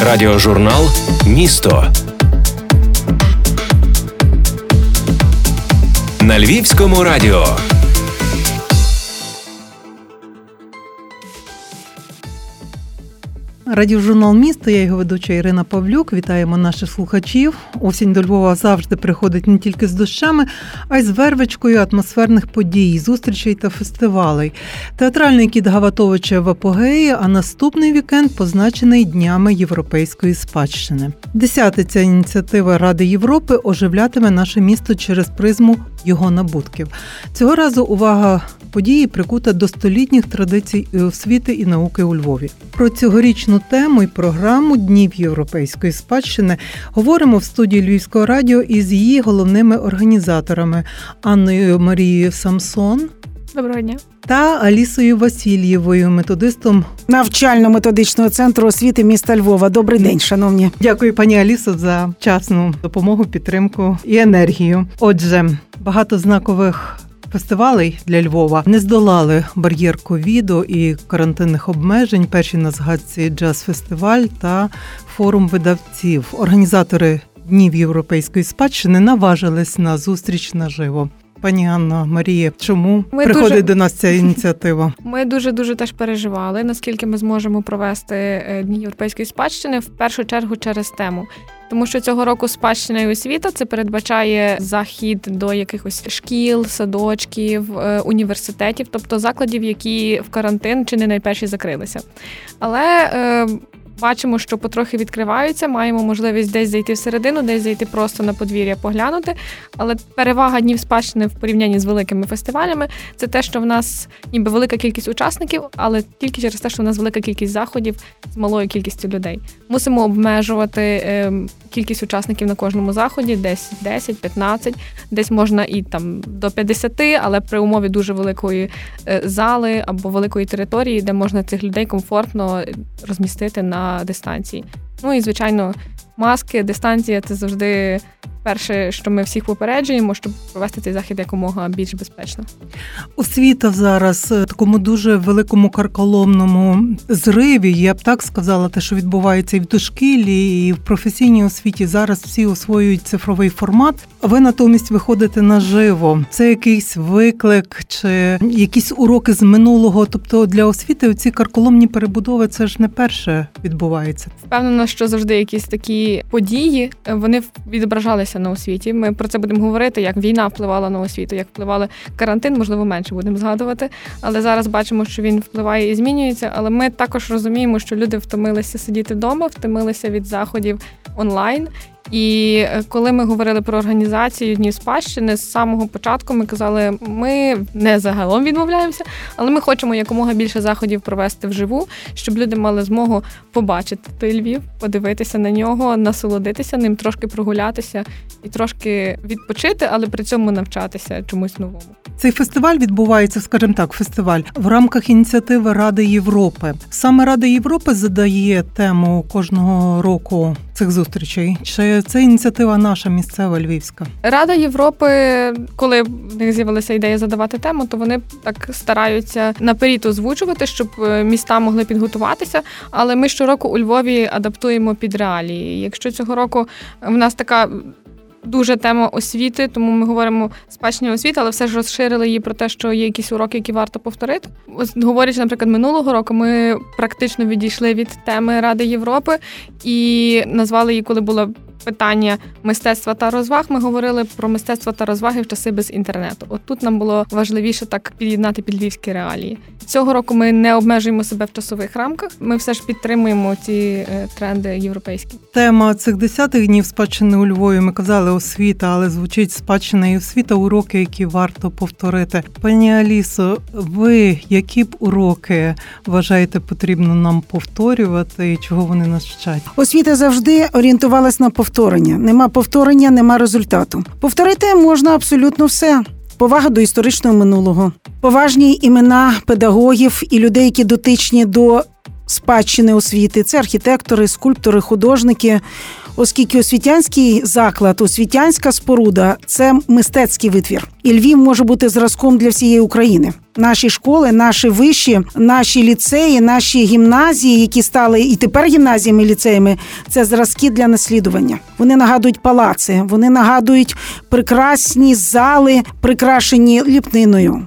Радіожурнал Місто на Львівському радіо. Радіожурнал місто, я його ведуча Ірина Павлюк. Вітаємо наших слухачів. Осінь до Львова завжди приходить не тільки з дощами, а й з вервичкою атмосферних подій, зустрічей та фестивалей. Театральний кіт Гаватовича в апогеї, а наступний вікенд позначений днями європейської спадщини. Десята ця ініціатива Ради Європи оживлятиме наше місто через призму його набутків. Цього разу увага події прикута до столітніх традицій і освіти і науки у Львові. Про цьогорічну тему і програму Днів європейської спадщини говоримо в студії Львівського радіо із її головними організаторами Анною Марією Самсон. Доброго дня. Та Алісою Васильєвою, методистом навчально-методичного центру освіти міста Львова. Добрий день, шановні. Дякую, пані Алісо, за вчасну допомогу, підтримку і енергію. Отже, багато знакових фестивалей для Львова не здолали бар'єр ковіду і карантинних обмежень. Перші на згадці джаз-фестиваль та форум видавців. Організатори днів європейської спадщини наважились на зустріч наживо. Пані Анна Марія, чому ми приходить дуже... до нас ця ініціатива? Ми дуже дуже теж переживали, наскільки ми зможемо провести е, дні європейської спадщини в першу чергу через тему. Тому що цього року спадщина і освіта це передбачає захід до якихось шкіл, садочків, е, університетів, тобто закладів, які в карантин чи не найперші закрилися. Але е, бачимо, що потрохи відкриваються, маємо можливість десь зайти всередину, десь зайти просто на подвір'я, поглянути. Але перевага днів спадщини в порівнянні з великими фестивалями це те, що в нас ніби велика кількість учасників, але тільки через те, що в нас велика кількість заходів з малою кількістю людей. Мусимо обмежувати е, кількість учасників на кожному заході, десь 10-15, десь можна і там до 50, але при умові дуже великої е, зали або великої території, де можна цих людей комфортно розмістити на дистанції. Ну і звичайно, маски, дистанція це завжди перше, що ми всіх попереджуємо, щоб провести цей захід якомога більш безпечно. Освіта зараз в такому дуже великому карколомному зриві. Я б так сказала, те, що відбувається і в дошкілі, і в професійній освіті. Зараз всі освоюють цифровий формат. А ви натомість виходите наживо. Це якийсь виклик чи якісь уроки з минулого. Тобто для освіти ці карколомні перебудови це ж не перше відбувається. Впевнена, що завжди якісь такі події вони відображалися відбувалися на освіті. Ми про це будемо говорити, як війна впливала на освіту, як впливали карантин, можливо, менше будемо згадувати. Але зараз бачимо, що він впливає і змінюється. Але ми також розуміємо, що люди втомилися сидіти вдома, втомилися від заходів онлайн. І е, коли ми говорили про організацію Дні спадщини, з самого початку ми казали, ми не загалом відмовляємося, але ми хочемо якомога більше заходів провести вживу, щоб люди мали змогу побачити той Львів, подивитися на нього, насолодитися ним, трошки прогулятися і трошки відпочити, але при цьому навчатися чомусь новому. Цей фестиваль відбувається, скажімо так, фестиваль в рамках ініціативи Ради Європи. Саме Рада Європи задає тему кожного року цих зустрічей. Чи це ініціатива наша місцева львівська? Рада Європи, коли в них з'явилася ідея задавати тему, то вони так стараються наперед озвучувати, щоб е, міста могли підготуватися. Але ми щороку у Львові адаптуємо під реалії. Якщо цього року в нас така дуже тема освіти, тому ми говоримо спадщина освіти, але все ж розширили її про те, що є якісь уроки, які варто повторити. Говорячи, наприклад, минулого року ми практично відійшли від теми Ради Європи і назвали її, коли була питання мистецтва та розваг. Ми говорили про мистецтво та розваги в часи без інтернету. От тут нам було важливіше так під'єднати під львівські реалії. Цього року ми не обмежуємо себе в часових рамках. Ми все ж підтримуємо ці е, тренди європейські. Тема цих десятих днів спадщини у Львові. Ми казали освіта, але звучить спадщина і освіта, уроки, які варто повторити. Пані Алісо, ви які б уроки вважаєте потрібно нам повторювати і чого вони нас вчать? Освіта завжди орієнтувалась на повторення повторення. Нема повторення, нема результату. Повторити можна абсолютно все. Повага до історичного минулого, поважні імена педагогів і людей, які дотичні до спадщини освіти. Це архітектори, скульптори, художники. оскільки освітянський заклад, освітянська споруда це мистецький витвір, і Львів може бути зразком для всієї України. Наші школи, наші виші, наші ліцеї, наші гімназії, які стали і тепер гімназіями, ліцеями, це зразки для наслідування. Вони нагадують палаци, вони нагадують прекрасні зали, прикрашені ліпниною,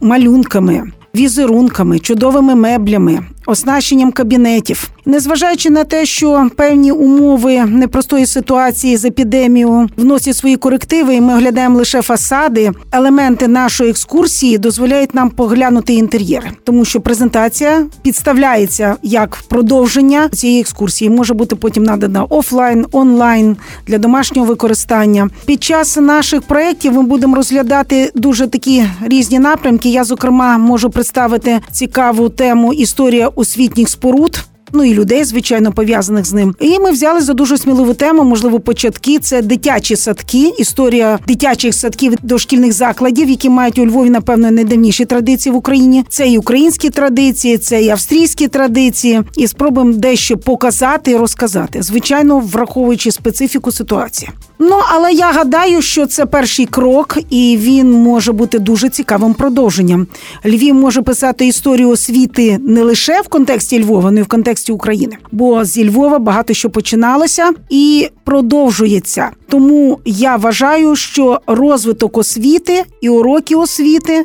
малюнками, візерунками, чудовими меблями, оснащенням кабінетів. Незважаючи на те, що певні умови непростої ситуації з епідемією вносять свої корективи, і ми оглядаємо лише фасади, елементи нашої екскурсії дозволяють нам поглянути інтер'єри, тому що презентація підставляється як продовження цієї екскурсії. Може бути потім надана офлайн, онлайн для домашнього використання. Під час наших проєктів ми будемо розглядати дуже такі різні напрямки. Я зокрема можу представити цікаву тему історія освітніх споруд. Ну і людей, звичайно, пов'язаних з ним. І ми взяли за дуже сміливу тему, можливо, початки. Це дитячі садки, історія дитячих садків дошкільних закладів, які мають у Львові, напевно, найдавніші традиції в Україні. Це і українські традиції, це і австрійські традиції. І спробуємо дещо показати і розказати, звичайно, враховуючи специфіку ситуації. Ну але я гадаю, що це перший крок, і він може бути дуже цікавим продовженням. Львів може писати історію освіти не лише в контексті Львова, але й в контексті України. Бо зі Львова багато що починалося і продовжується. Тому я вважаю, що розвиток освіти і уроки освіти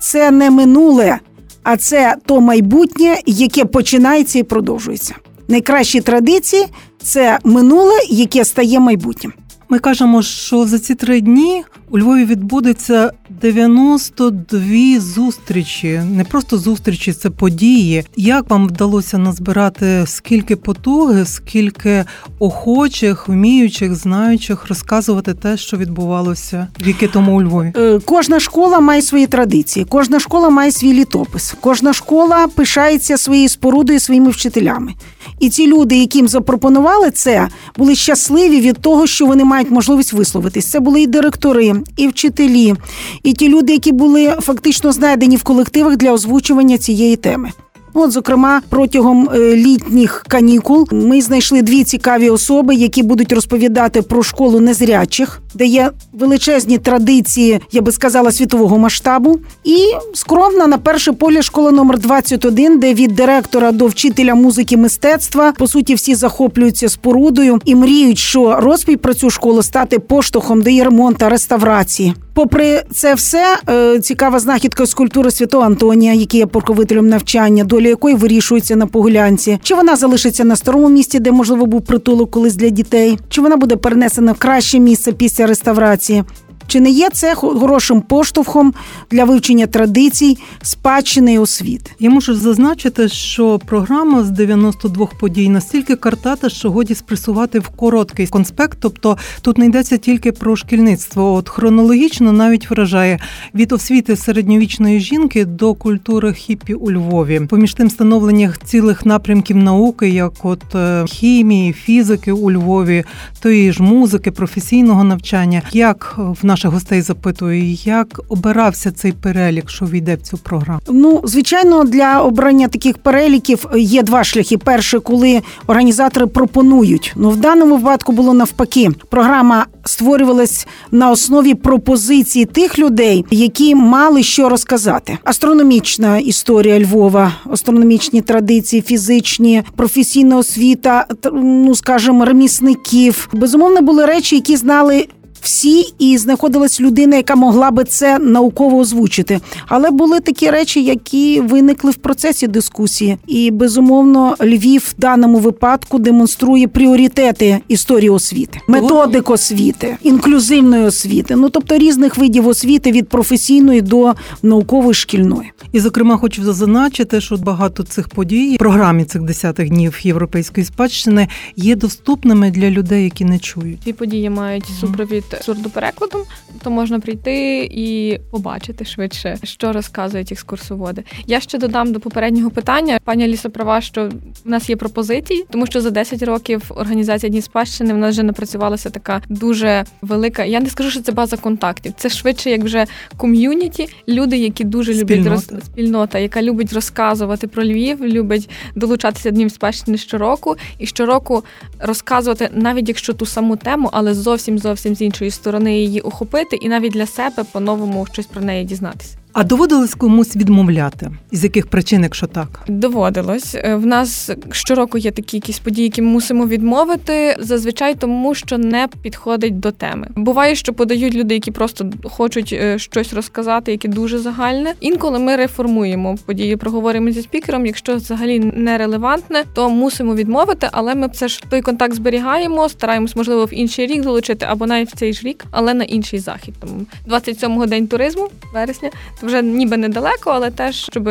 це не минуле, а це то майбутнє, яке починається і продовжується. Найкращі традиції це минуле, яке стає майбутнім. Ми кажемо, що за ці три дні у Львові відбудеться 92 зустрічі. Не просто зустрічі, це події. Як вам вдалося назбирати скільки потуги, скільки охочих, вміючих, знаючих розказувати те, що відбувалося віки тому у Львові? Е, кожна школа має свої традиції, кожна школа має свій літопис, кожна школа пишається своєю спорудою, своїми вчителями. І ці люди, яким запропонували це, були щасливі від того, що вони мають можливість висловитись. Це були і директори, і вчителі, і ті люди, які були фактично знайдені в колективах для озвучування цієї теми. От, зокрема, протягом е, літніх канікул ми знайшли дві цікаві особи, які будуть розповідати про школу незрячих, де є величезні традиції, я би сказала, світового масштабу. І скромна на перший погляд школа номер 21, де від директора до вчителя музики мистецтва по суті всі захоплюються спорудою і мріють, що розповідь про цю школу стати поштовхом до її ремонту, реставрації. Попри це все, е, цікава знахідка скульптури Святого Антонія, який є порковителем навчання, доля якої вирішується на погулянці. Чи вона залишиться на старому місці, де можливо був притулок колись для дітей, чи вона буде перенесена в краще місце після реставрації? Чи не є це хорошим поштовхом для вивчення традицій, спадщини і освіти? Я можу зазначити, що програма з 92 подій настільки картата, що годі спресувати в короткий конспект. Тобто тут не йдеться тільки про шкільництво. От хронологічно навіть вражає від освіти середньовічної жінки до культури хіпі у Львові. Поміж тим становлення цілих напрямків науки, як от е, хімії, фізики у Львові, тої ж музики, професійного навчання, як в наших гостей запитую, як обирався цей перелік, що війде в цю програму? Ну, звичайно, для обрання таких переліків є два шляхи. Перше, коли організатори пропонують. Ну в даному випадку було навпаки. Програма створювалась на основі пропозицій тих людей, які мали що розказати. Астрономічна історія Львова, астрономічні традиції, фізичні, професійна освіта, ну скажімо, ремісників. Безумовно, були речі, які знали всі, і знаходилась людина, яка могла би це науково озвучити. Але були такі речі, які виникли в процесі дискусії. І безумовно, Львів в даному випадку демонструє пріоритети історії освіти, методик освіти, інклюзивної освіти. Ну тобто різних видів освіти від професійної до наукової шкільної. І, зокрема, хочу зазначити, що багато цих подій в програмі цих десятих днів європейської спадщини є доступними для людей, які не чують. Ці події мають супровід сурдоперекладом, то можна прийти і побачити швидше, що розказують екскурсоводи. Я ще додам до попереднього питання. Пані Аліса права, що в нас є пропозиції, тому що за 10 років організація Дні спадщини в нас вже напрацювалася така дуже велика. Я не скажу, що це база контактів. Це швидше, як вже ком'юніті, люди, які дуже люблять Спільнота. роз... спільнота, яка любить розказувати про Львів, любить долучатися до Днів спадщини щороку, і щороку розказувати, навіть якщо ту саму тему, але зовсім зовсім з іншої сторони її охопити, і навіть для себе по-новому щось про неї дізнатися. А доводилось комусь відмовляти? Із яких причин, якщо так? Доводилось. Е, В нас щороку є такі якісь події, які ми мусимо відмовити. Зазвичай тому, що не підходить до теми. Буває, що подають люди, які просто хочуть е, щось розказати, яке дуже загальне. Інколи ми реформуємо події, проговоримо зі спікером. Якщо взагалі нерелевантне, то мусимо відмовити, але ми все ж той контакт зберігаємо, стараємось, можливо, в інший рік долучити або навіть в цей ж рік, але на інший захід. Тому 27-го день туризму вересня. Вже ніби недалеко, але теж щоб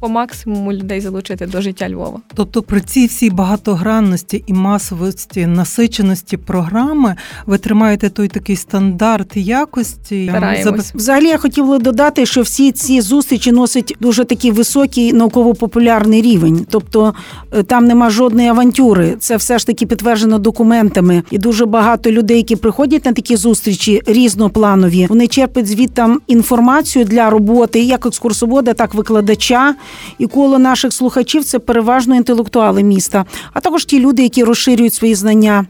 по максимуму людей залучити до життя Львова. Тобто при цій всій багатогранності і масовості, насиченості програми ви тримаєте той такий стандарт якості. Стараємось. Взагалі я хотіла додати, що всі ці зустрічі носять дуже такий високий науково-популярний рівень. Тобто е, там нема жодної авантюри. Це все ж таки підтверджено документами. І дуже багато людей, які приходять на такі зустрічі різнопланові, вони черпають звідтам інформацію для роботи як екскурсовода, так викладача. І коло наших слухачів це переважно інтелектуали міста, а також ті люди, які розширюють свої знання.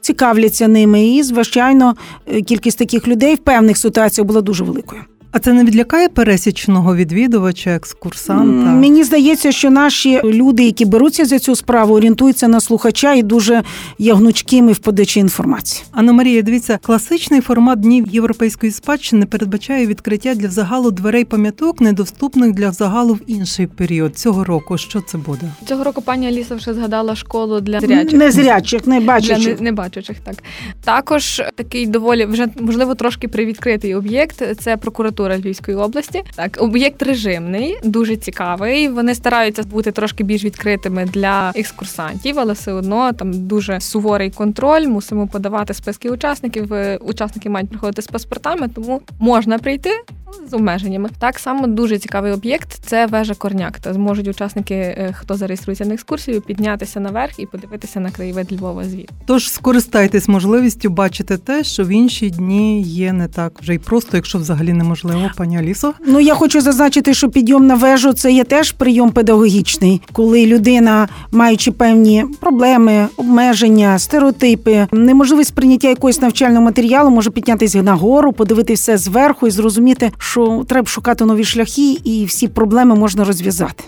Цікавляться ними, і звичайно, е, кількість таких людей в певних ситуаціях була дуже великою. А це не відлякає пересічного відвідувача, екскурсанта? Мені здається, що наші люди, які беруться за цю справу, орієнтуються на слухача і дуже є гнучкими в подачі інформації. Анна Марія, дивіться, класичний формат днів європейської спадщини передбачає відкриття для загалу дверей пам'яток, недоступних для загалу в інший період цього року. Що це буде? Цього року пані Аліса вже згадала школу для зрячих. Незрячих, не Для бачачих. небачучих, так також такий доволі вже можливо трошки привідкритий об'єкт. Це прокуратура Львівської області. Так, об'єкт режимний, дуже цікавий. Вони стараються бути трошки більш відкритими для екскурсантів, але все одно там дуже суворий контроль. Мусимо подавати списки учасників. Е, Учасники мають приходити з паспортами, тому можна прийти. З обмеженнями так само дуже цікавий об'єкт. Це вежа Корняк. Та зможуть учасники, е, хто зареєструється на екскурсію, піднятися наверх і подивитися на краєвид Львова звідти. Тож скористайтесь можливістю бачити те, що в інші дні є не так вже й просто, якщо взагалі неможливо, пані Алісо. Ну я хочу зазначити, що підйом на вежу це є теж прийом педагогічний, коли людина, маючи певні проблеми, обмеження, стереотипи, неможливість прийняття якогось навчального матеріалу, може піднятися нагору, подивитися зверху і зрозуміти, що треба шукати нові шляхи, і всі проблеми можна розв'язати.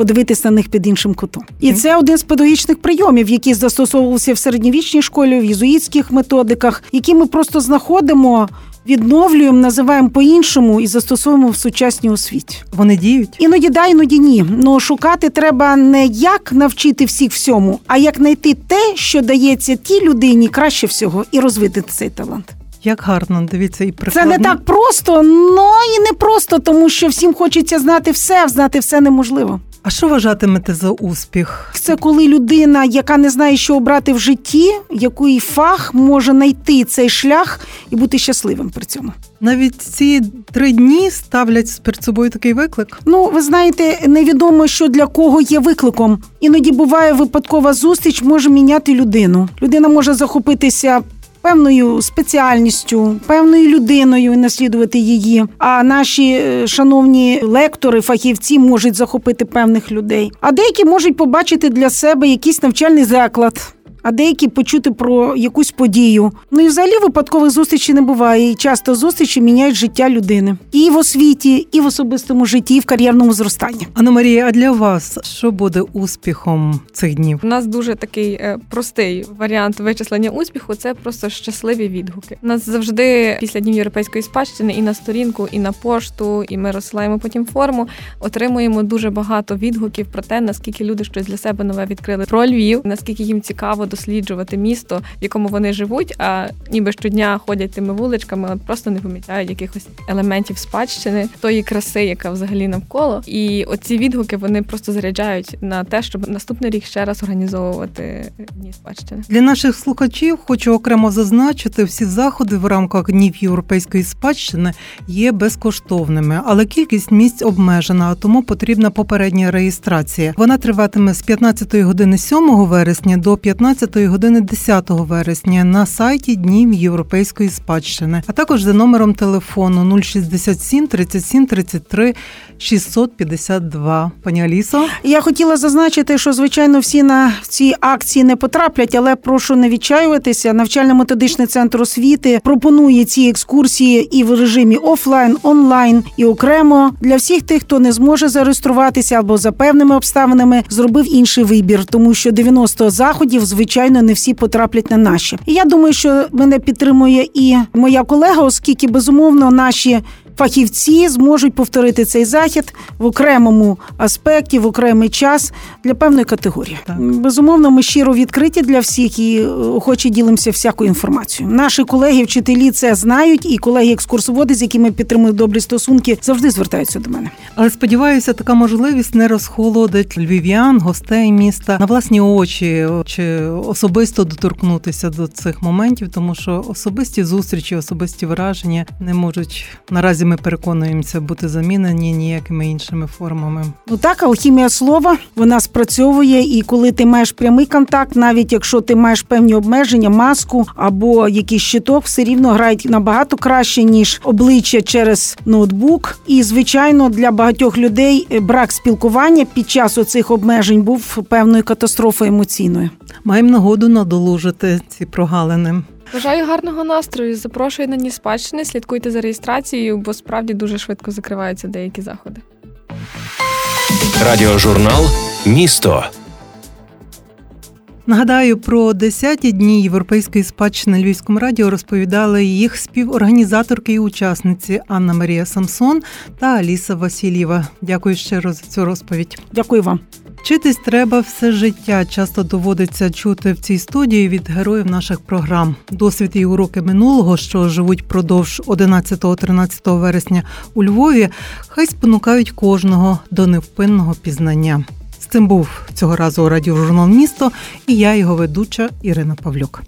Подивитися на них під іншим кутом, і це один з педагогічних прийомів, які застосовувалися в середньовічній школі, в єзуїтських методиках, які ми просто знаходимо, відновлюємо, називаємо по-іншому і застосовуємо в сучасній освіті. Вони діють. Іноді да, іноді ні. Ну шукати треба не як навчити всіх всьому, а як знайти те, що дається тій людині краще всього, і розвити цей талант. Як гарно, дивіться, і Це не так просто, ну і не просто, тому що всім хочеться знати все, а знати все неможливо. А що вважатимете за успіх? Це коли людина, яка не знає, що обрати в житті, який фах може знайти цей шлях і бути щасливим при цьому. Навіть ці три дні ставлять перед собою такий виклик. Ну, ви знаєте, невідомо, що для кого є викликом. Іноді буває випадкова зустріч, може міняти людину. Людина може захопитися. Певною спеціальністю, певною людиною наслідувати її. А наші е, шановні лектори, фахівці можуть захопити певних людей. А деякі можуть побачити для себе якийсь навчальний заклад. А деякі почути про якусь подію. Ну і взагалі випадкових зустрічей не буває. І часто зустрічі міняють життя людини і в освіті, і в особистому житті, і в кар'єрному зростанні. Анна Марія, а для вас що буде успіхом цих днів? У нас дуже такий е, простий варіант вичислення успіху. Це просто щасливі відгуки. У нас завжди після днів європейської спадщини і на сторінку, і на пошту, і ми розсилаємо потім форму. Отримуємо дуже багато відгуків про те, наскільки люди щось для себе нове відкрили про Львів, наскільки їм цікаво досліджувати місто, в якому вони живуть, а ніби щодня ходять тими вуличками, але просто не помічають якихось елементів спадщини, тої краси, яка взагалі навколо. І оці відгуки вони просто заряджають на те, щоб наступний рік ще раз організовувати дні спадщини. Для наших слухачів хочу окремо зазначити, всі заходи в рамках днів європейської спадщини є безкоштовними, але кількість місць обмежена, тому потрібна попередня реєстрація. Вона триватиме з 15 години 7 вересня до 15 години 10 вересня на сайті Днів європейської спадщини, а також за номером телефону 067 37 33 652. Пані Алісо. Я хотіла зазначити, що звичайно всі на ці акції не потраплять, але прошу не відчаюватися. Навчально-методичний центр освіти пропонує ці екскурсії і в режимі офлайн, онлайн і окремо для всіх тих, хто не зможе зареєструватися або за певними обставинами зробив інший вибір, тому що 90 заходів, звичайно, не всі потраплять на наші. І я думаю, що мене підтримує і моя колега, оскільки безумовно наші фахівці зможуть повторити цей захід в окремому аспекті, в окремий час для певної категорії. Так. Безумовно, ми щиро відкриті для всіх і охоче ділимося всякою інформацією. Наші колеги, вчителі це знають, і колеги екскурсоводи, з якими підтримують добрі стосунки, завжди звертаються до мене. Але сподіваюся, така можливість не розхолодить львів'ян, гостей міста на власні очі чи особисто доторкнутися до цих моментів, тому що особисті зустрічі, особисті враження не можуть наразі. Ми переконуємося бути замінені ніякими іншими формами. Ну так, алхімія слова вона спрацьовує, і коли ти маєш прямий контакт, навіть якщо ти маєш певні обмеження, маску або якийсь щиток, все рівно грають набагато краще ніж обличчя через ноутбук. І звичайно, для багатьох людей брак спілкування під час оцих обмежень був певною катастрофою емоційною. Маємо нагоду надолужити ці прогалини. Бажаю гарного настрою. Запрошую на дні спадщини, слідкуйте за реєстрацією, бо справді дуже швидко закриваються деякі заходи. Радіожурнал Місто. Нагадаю, про 10 дні європейської спадщини Львівському радіо розповідали їх співорганізаторки і учасниці Анна Марія Самсон та Аліса Васильєва. Дякую щиро за цю розповідь. Дякую вам. Вчитись треба все життя. Часто доводиться чути в цій студії від героїв наших програм. Досвід і уроки минулого, що живуть продовж 11-13 вересня у Львові, хай спонукають кожного до невпинного пізнання. З цим був цього разу радіожурнал місто і я, його ведуча Ірина Павлюк.